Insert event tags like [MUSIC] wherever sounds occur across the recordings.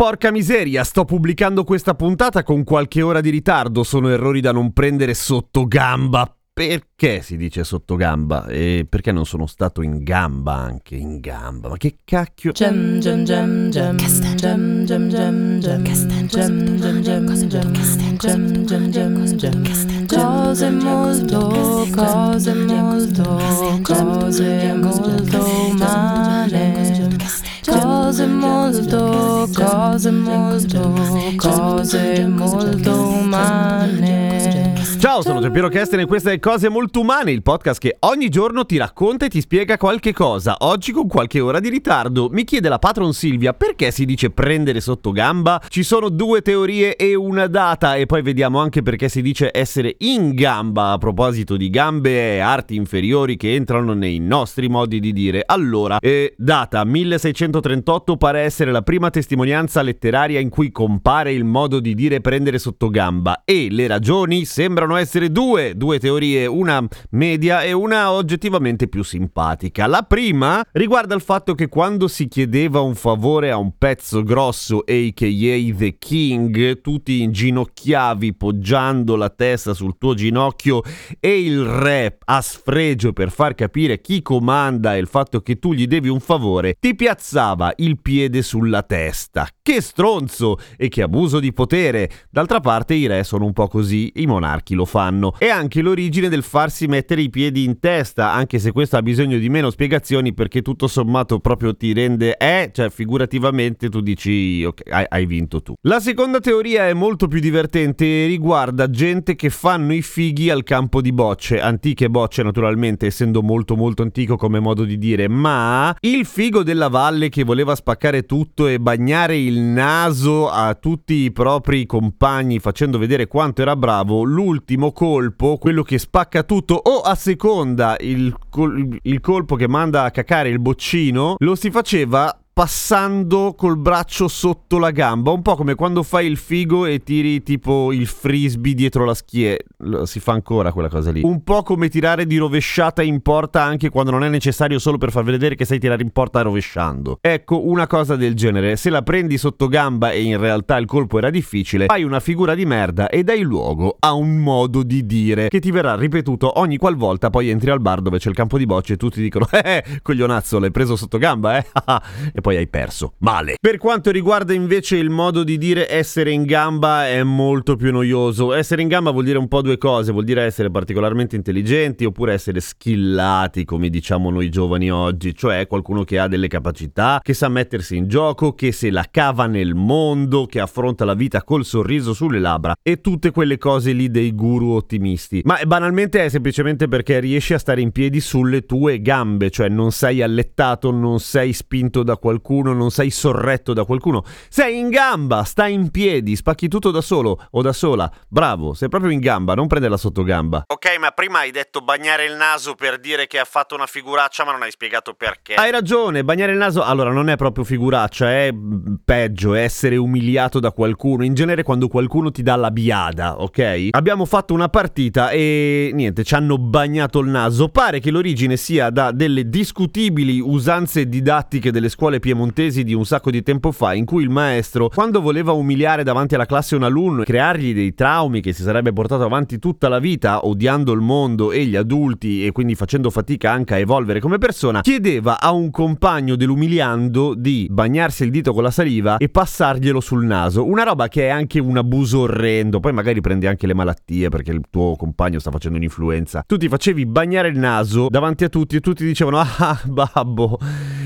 Porca miseria, sto pubblicando questa puntata con qualche ora di ritardo, sono errori da non prendere sotto gamba. Perché si dice sotto gamba? E perché non sono stato in gamba anche? In gamba? Ma che cacchio? Gem gem gem gem gem gem gem gem gem gem gem gem gem gem gem gem cose molto cose molto cose molto umane cose molto cose molto cose molto umane. Ciao, sono Giampiero Kesten e questa è Cose Molto Umane, il podcast che ogni giorno ti racconta e ti spiega qualche cosa. Oggi con qualche ora di ritardo. Mi chiede la patron Silvia perché si dice prendere sotto gamba? Ci sono due teorie e una data e poi vediamo anche perché si dice essere in gamba a proposito di gambe e arti inferiori che entrano nei nostri modi di dire. Allora, eh, data 1638 pare essere la prima testimonianza letteraria in cui compare il modo di dire prendere sotto gamba e le ragioni sembrano essere due, due teorie, una media e una oggettivamente più simpatica. La prima riguarda il fatto che quando si chiedeva un favore a un pezzo grosso, a.k.a. The King, tu ti inginocchiavi poggiando la testa sul tuo ginocchio e il re, a sfregio per far capire chi comanda e il fatto che tu gli devi un favore, ti piazzava il piede sulla testa. Che stronzo e che abuso di potere! D'altra parte i re sono un po' così, i monarchi lo fanno. E anche l'origine del farsi mettere i piedi in testa, anche se questo ha bisogno di meno spiegazioni perché tutto sommato proprio ti rende eh, cioè figurativamente tu dici ok, hai, hai vinto tu. La seconda teoria è molto più divertente e riguarda gente che fanno i fighi al campo di bocce, antiche bocce naturalmente, essendo molto molto antico come modo di dire, ma il figo della valle che voleva spaccare tutto e bagnare il naso a tutti i propri compagni facendo vedere quanto era bravo, l'ultimo colpo, quello che spacca tutto o a seconda il, col- il colpo che manda a cacare il boccino, lo si faceva passando col braccio sotto la gamba, un po' come quando fai il figo e tiri tipo il frisbee dietro la schiena, si fa ancora quella cosa lì. Un po' come tirare di rovesciata in porta anche quando non è necessario solo per far vedere che sai tirare in porta rovesciando. Ecco, una cosa del genere, se la prendi sotto gamba e in realtà il colpo era difficile, fai una figura di merda e dai luogo a un modo di dire che ti verrà ripetuto ogni qualvolta poi entri al bar dove c'è il campo di bocce e tutti dicono [LAUGHS] "Eh, coglionazzo, l'hai preso sotto gamba, eh?" [LAUGHS] e poi hai perso. Male. Per quanto riguarda invece il modo di dire essere in gamba è molto più noioso. Essere in gamba vuol dire un po' due cose, vuol dire essere particolarmente intelligenti oppure essere skillati, come diciamo noi giovani oggi, cioè qualcuno che ha delle capacità, che sa mettersi in gioco, che se la cava nel mondo, che affronta la vita col sorriso sulle labbra e tutte quelle cose lì dei guru ottimisti. Ma banalmente è semplicemente perché riesci a stare in piedi sulle tue gambe, cioè non sei allettato, non sei spinto da qualcuno qualcuno, non sei sorretto da qualcuno, sei in gamba, stai in piedi, spacchi tutto da solo o da sola. Bravo, sei proprio in gamba, non prende la sottogamba. Ok, ma prima hai detto bagnare il naso per dire che ha fatto una figuraccia, ma non hai spiegato perché. Hai ragione, bagnare il naso, allora non è proprio figuraccia, è peggio, è essere umiliato da qualcuno, in genere quando qualcuno ti dà la biada, ok? Abbiamo fatto una partita e niente, ci hanno bagnato il naso. Pare che l'origine sia da delle discutibili usanze didattiche delle scuole piemontesi di un sacco di tempo fa, in cui il maestro, quando voleva umiliare davanti alla classe un alunno e creargli dei traumi che si sarebbe portato avanti tutta la vita, odiando il mondo e gli adulti e quindi facendo fatica anche a evolvere come persona, chiedeva a un compagno dell'umiliando di bagnarsi il dito con la saliva e passarglielo sul naso. Una roba che è anche un abuso orrendo. Poi magari prendi anche le malattie perché il tuo compagno sta facendo un'influenza. Tu ti facevi bagnare il naso davanti a tutti e tutti dicevano ah babbo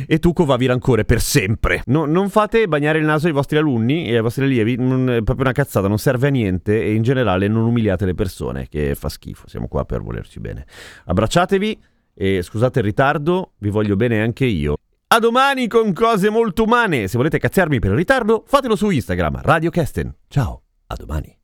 e tu covavi rancore per sempre. No, non fate bagnare il naso ai vostri alunni e ai vostri allievi, non, è proprio una cazzata, non serve a niente e in generale non umiliate le persone, che fa schifo, siamo qua per volerci bene. Abbracciatevi e scusate il ritardo, vi voglio bene anche io. A domani con cose molto umane. Se volete cazziarmi per il ritardo, fatelo su Instagram, Radio Kesten. Ciao, a domani.